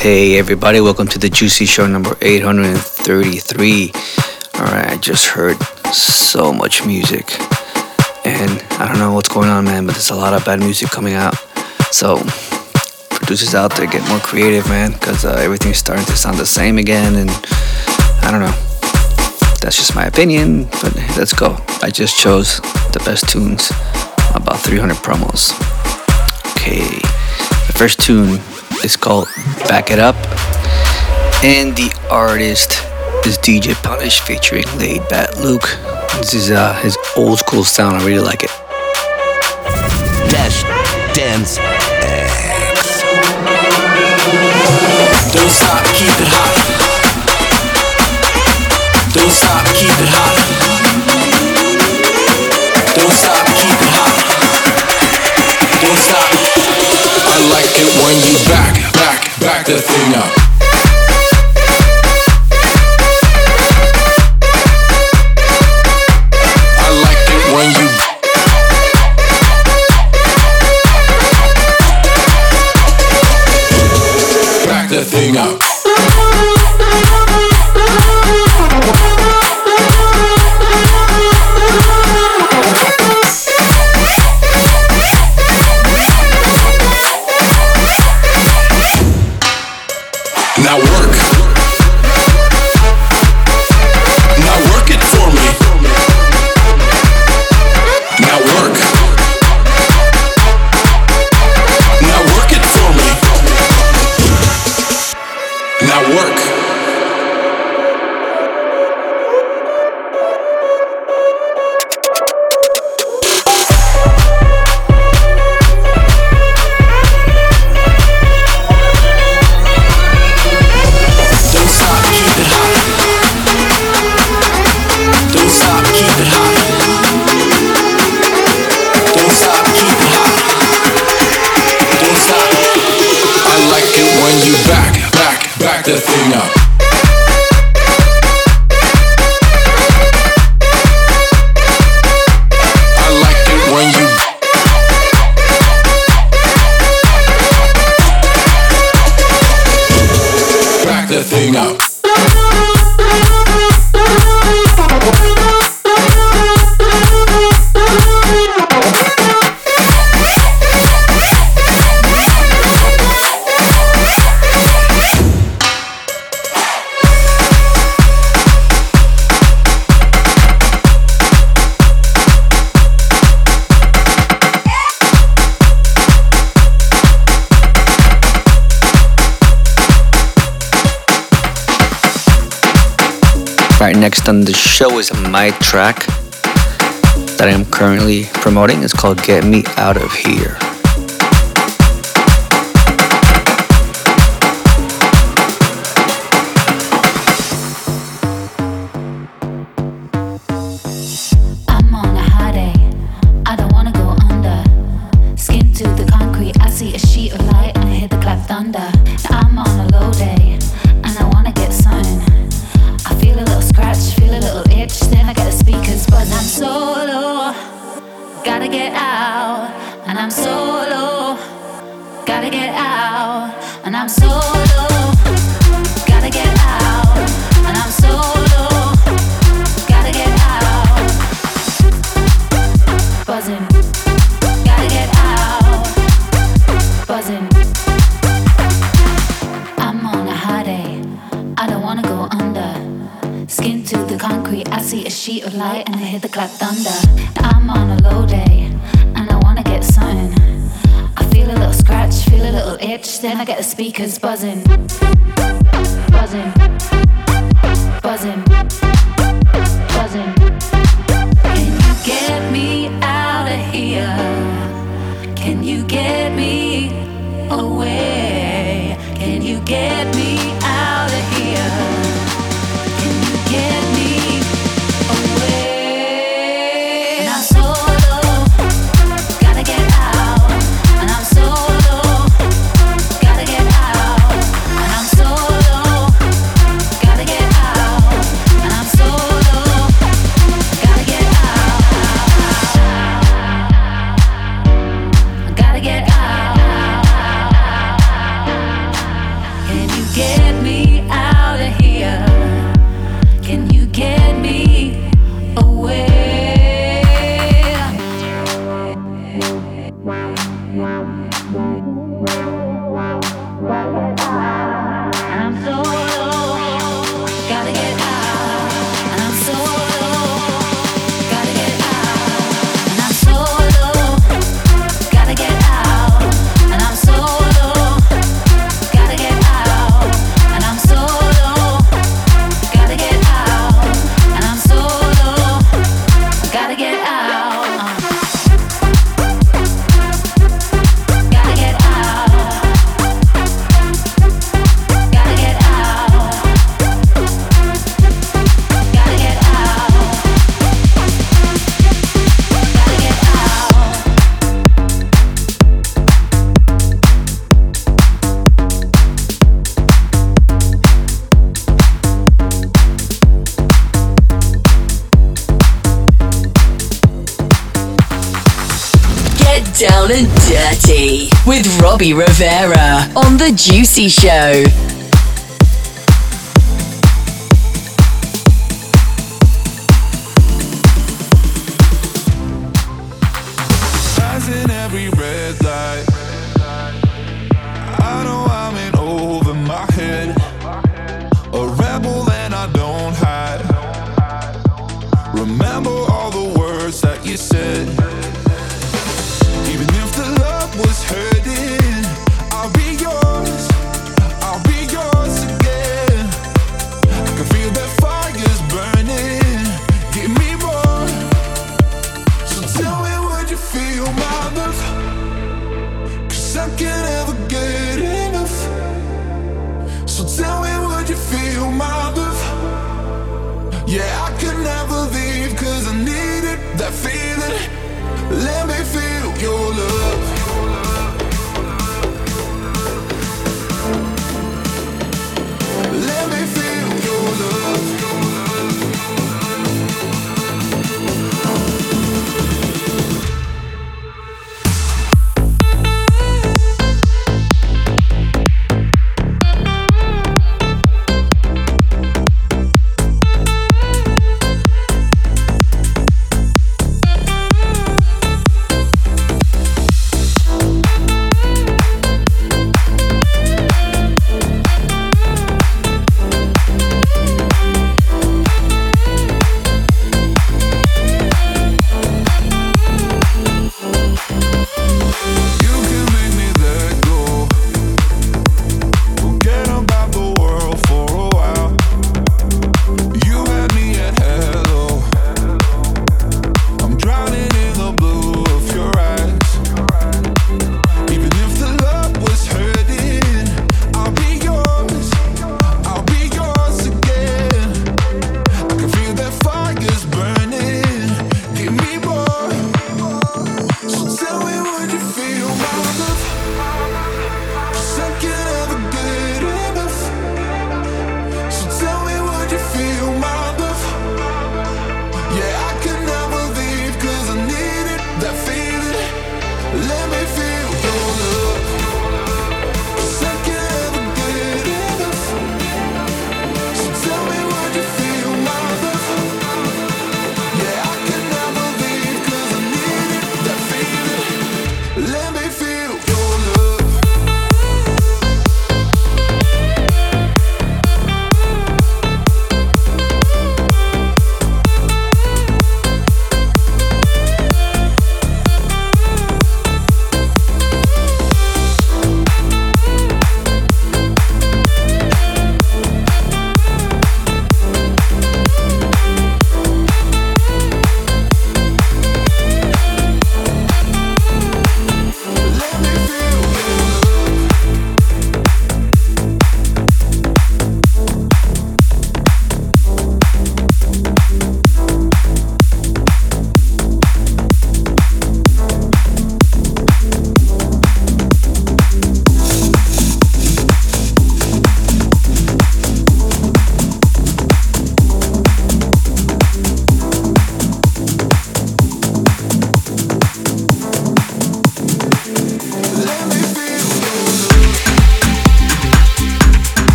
Hey everybody, welcome to the Juicy Show number 833. Alright, I just heard so much music. And I don't know what's going on, man, but there's a lot of bad music coming out. So, producers out there, get more creative, man, because uh, everything's starting to sound the same again. And I don't know. That's just my opinion, but let's go. I just chose the best tunes about 300 promos. Okay, the first tune is called Back It Up, and the artist is DJ Punish featuring Laid Back Luke. This is uh, his old school sound, I really like it. Dash Dance X. Don't stop, keep it hot. Don't stop, keep it hot. Don't stop, keep it hot. Don't stop. I like it when you back, back, back the thing up. I like it when you back the thing up. My track that I am currently promoting. It's called Get Me Out of Here. Wow. Down and Dirty with Robbie Rivera on The Juicy Show. Alright, my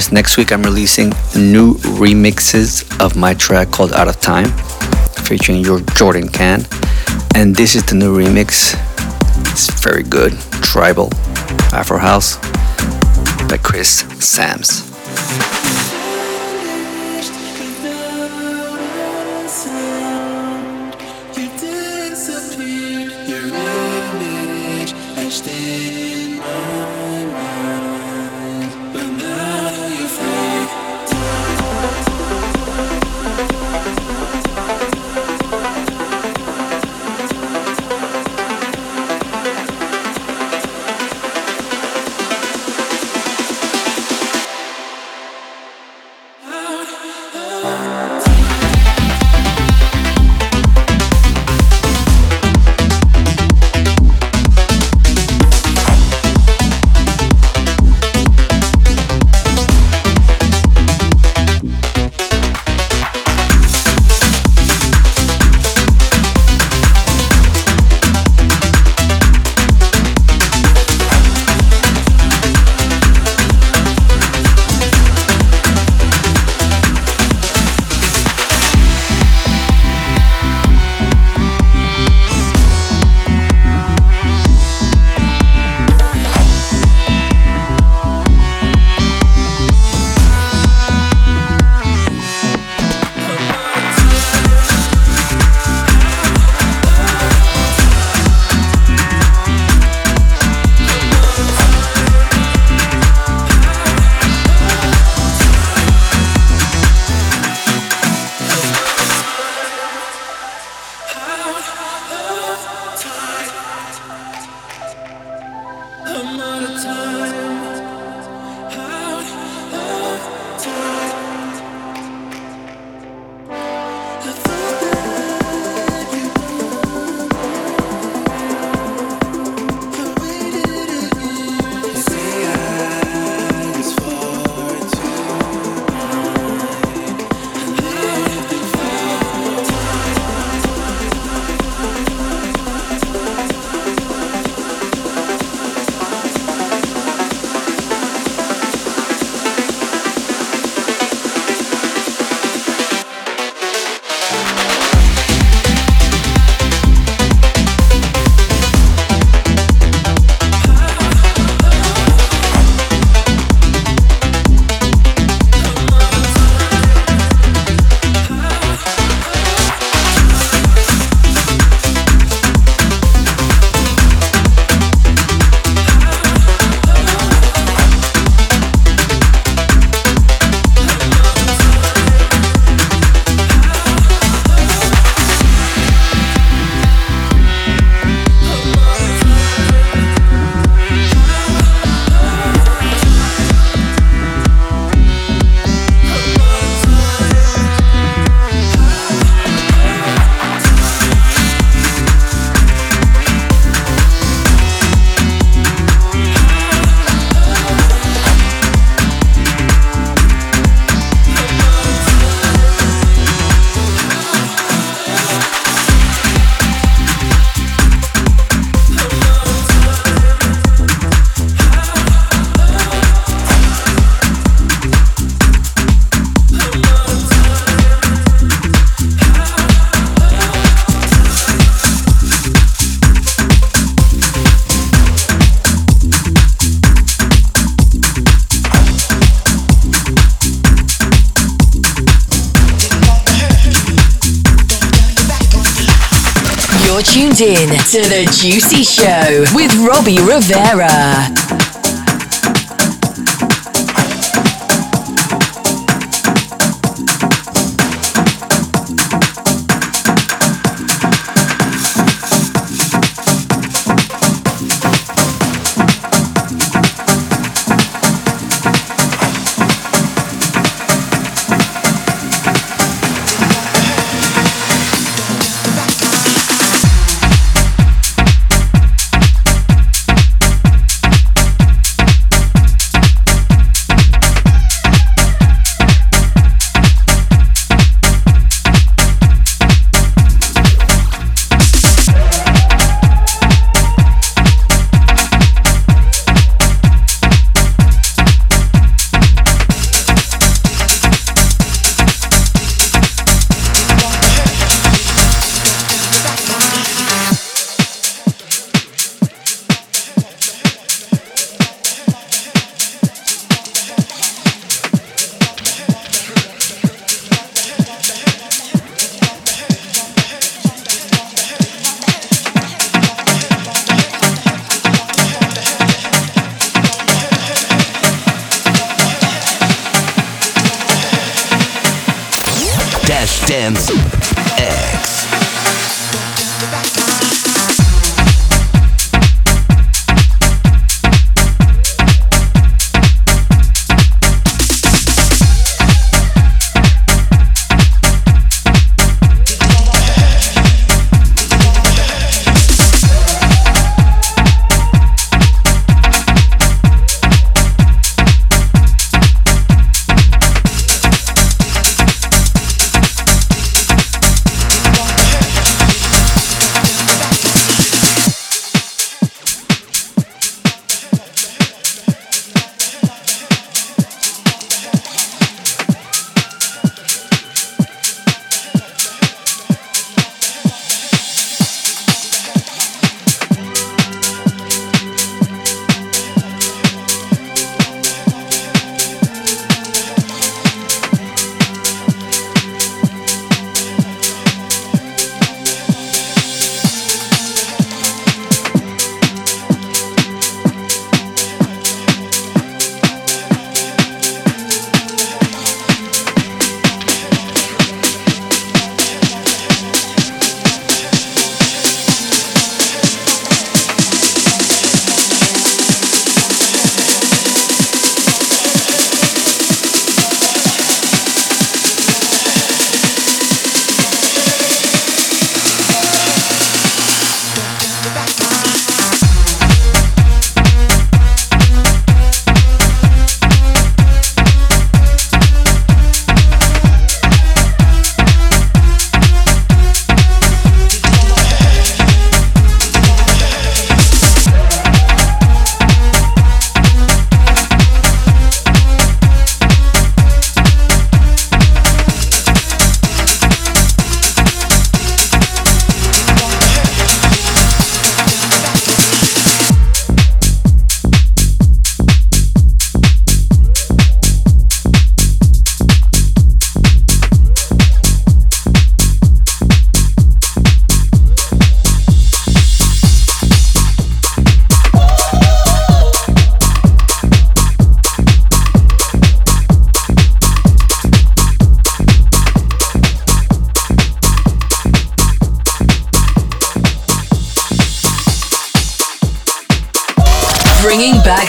friends, next week I'm releasing new remixes of my track called Out of Time, featuring your Jordan Can. And this is the new remix. It's very good. Tribal Afro House by Chris Sams. In to The Juicy Show with Robbie Rivera.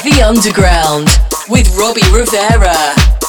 Underground with Robbie Rivera.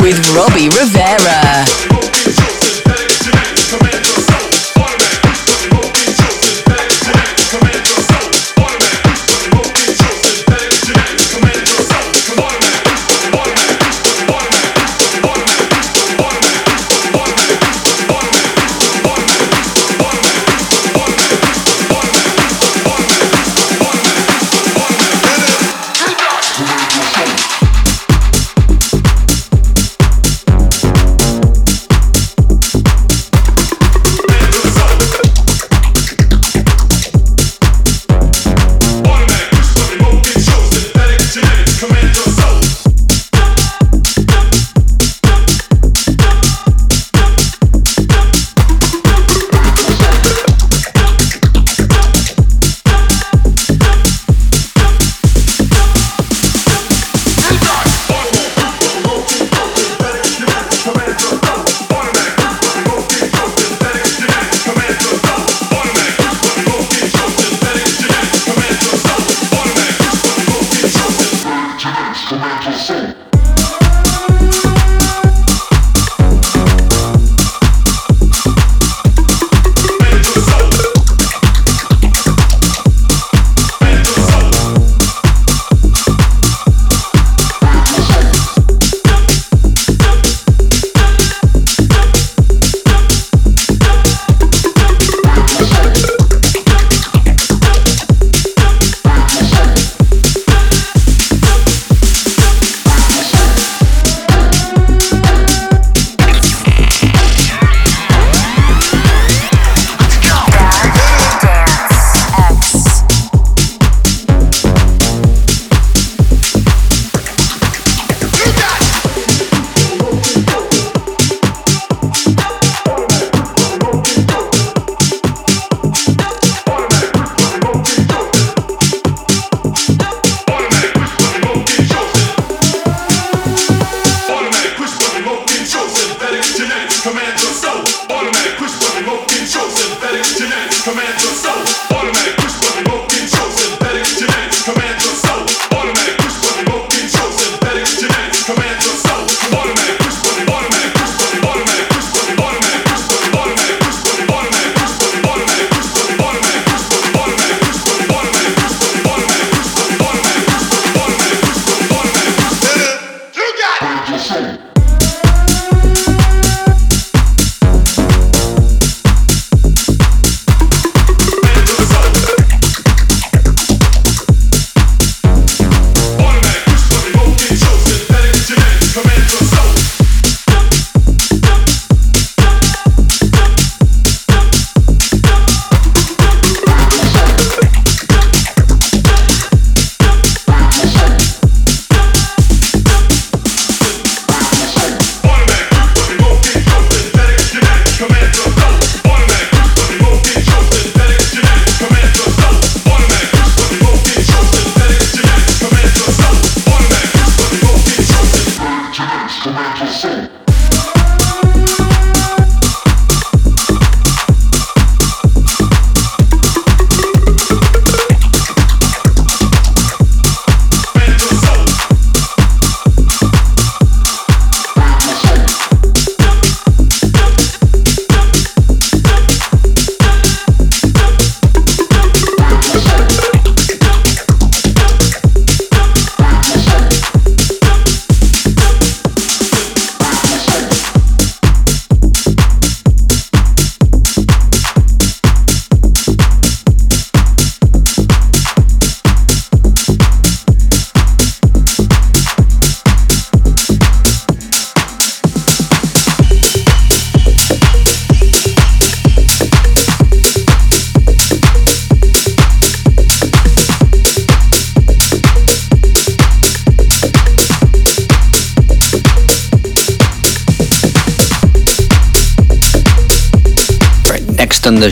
With Robbie Rivera.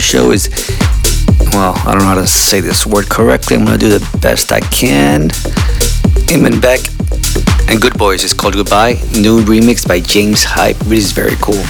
Show is, well, I don't know how to say this word correctly. I'm going to do the best I can. Eamon Beck and Good Boys is called Goodbye. New remix by James Hype. is very cool.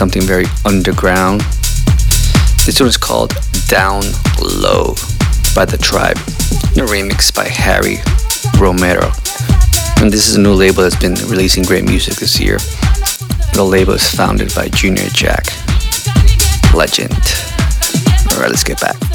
Something very underground. This one is called Down Low by The Tribe, a remix by Harry Romero. And this is a new label that's been releasing great music this year. The label is founded by Junior Jack. Legend. Alright, let's get back.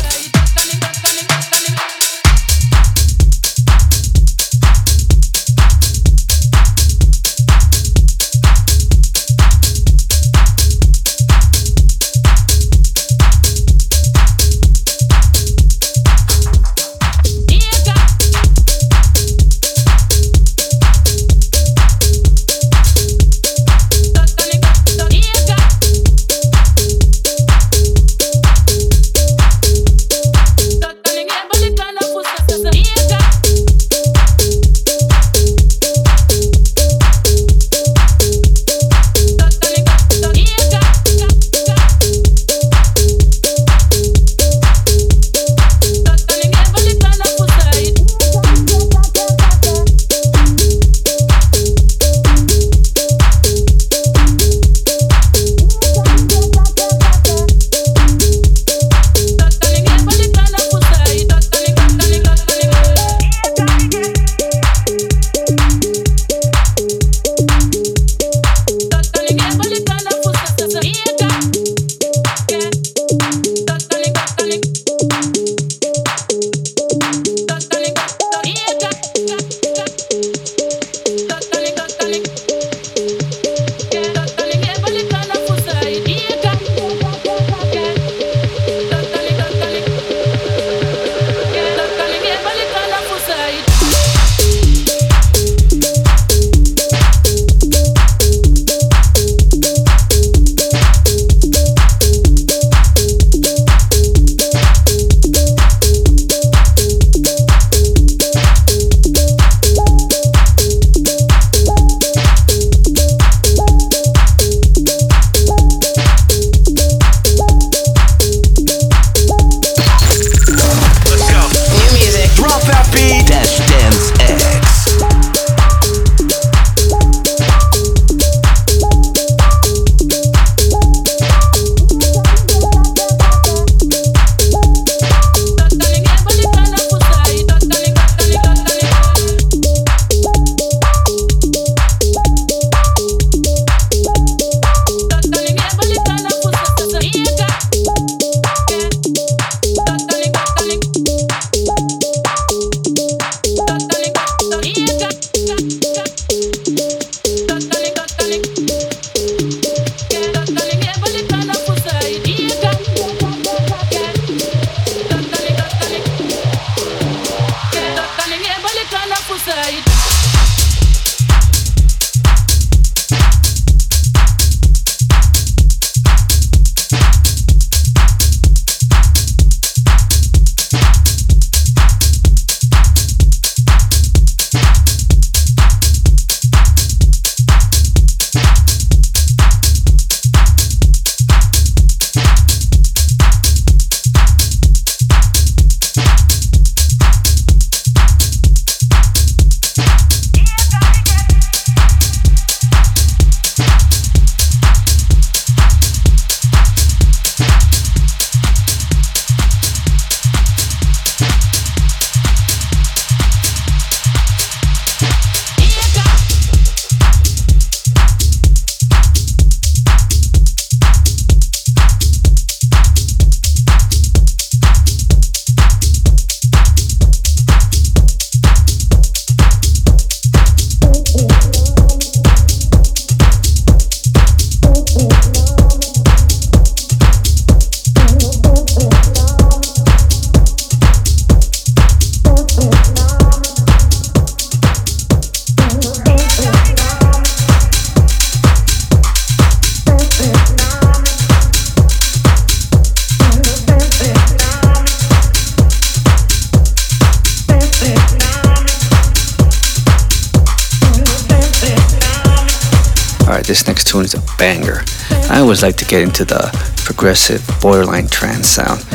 Banger. I always like to get into the progressive borderline trance sound.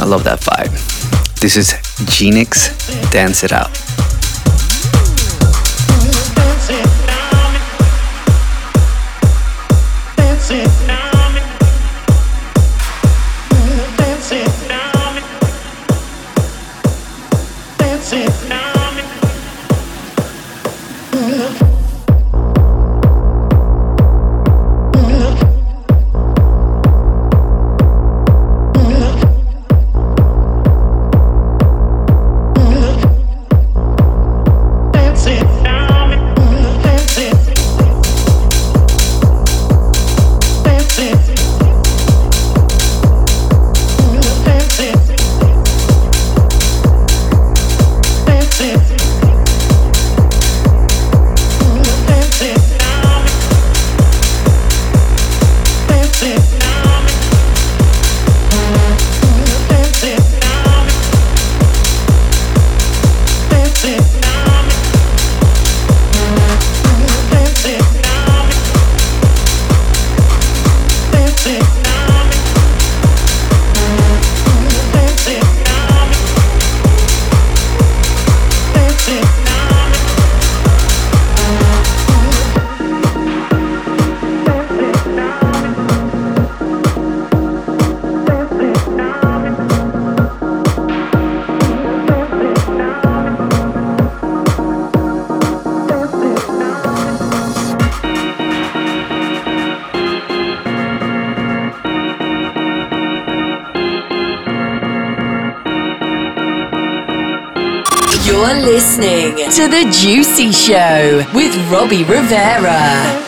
I love that vibe. This is Genix Dance It Out. Listening to The Juicy Show with Robbie Rivera.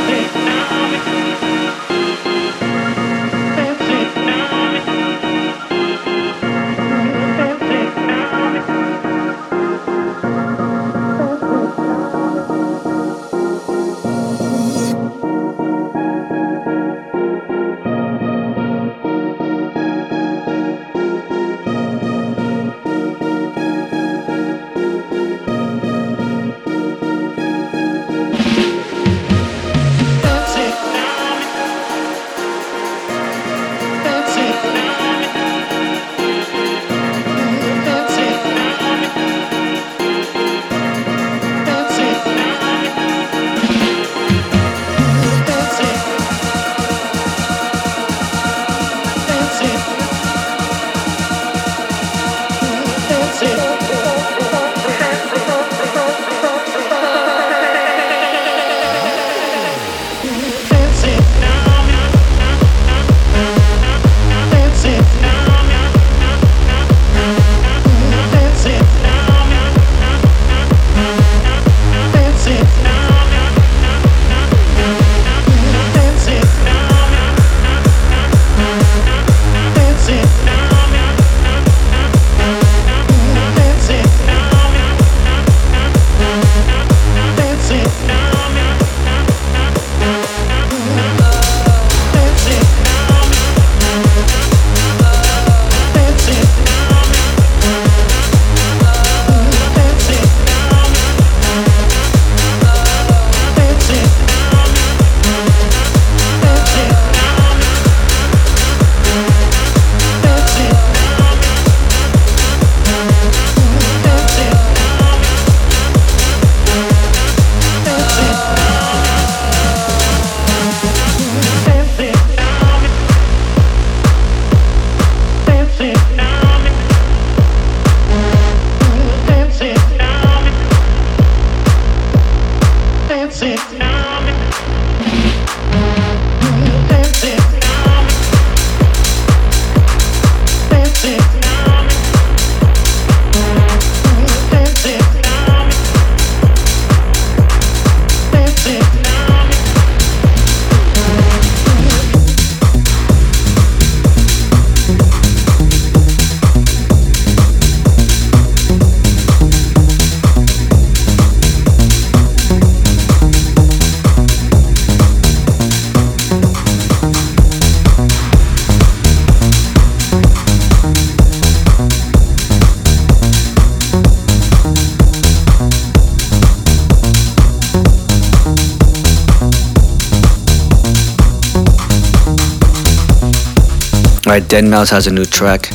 Right, deadmau5 has a new track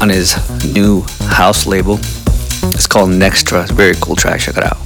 on his new house label. It's called Nextra. It's a very cool track. Check it out.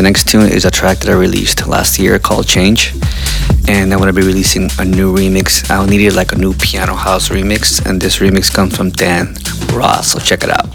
The next tune is a track that I released last year called Change. and I'm gonna be releasing a new remix. I needed like a new piano house remix, and this remix comes from Dan Ross. So check it out.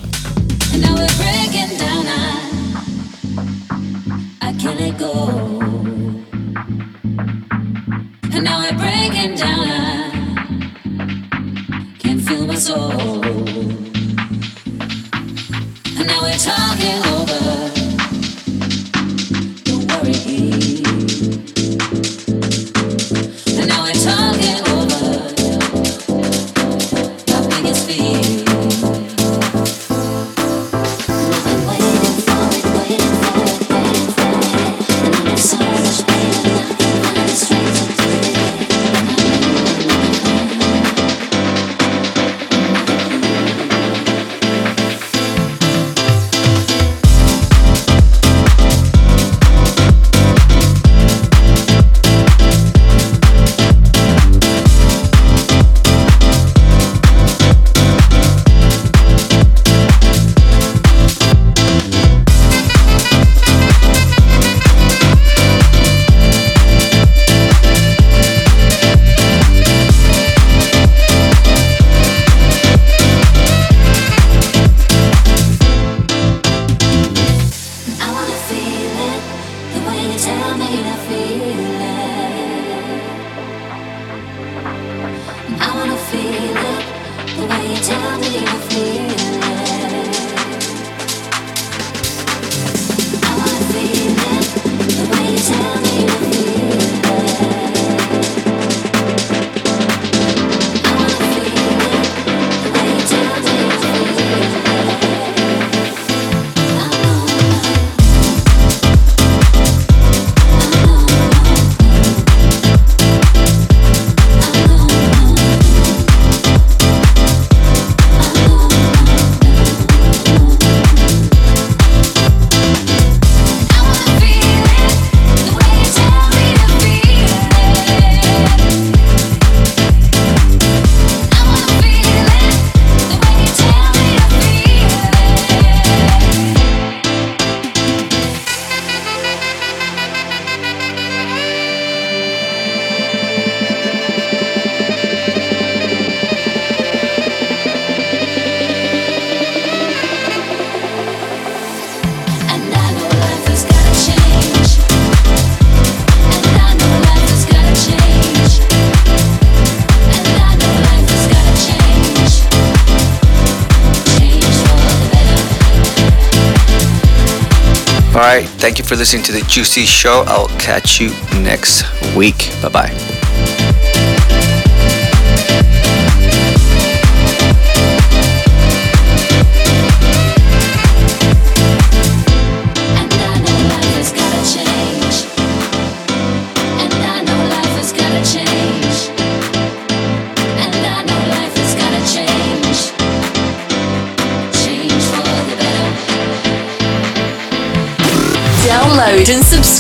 Thank you for listening to the Juicy Show. I'll catch you next week. Bye bye.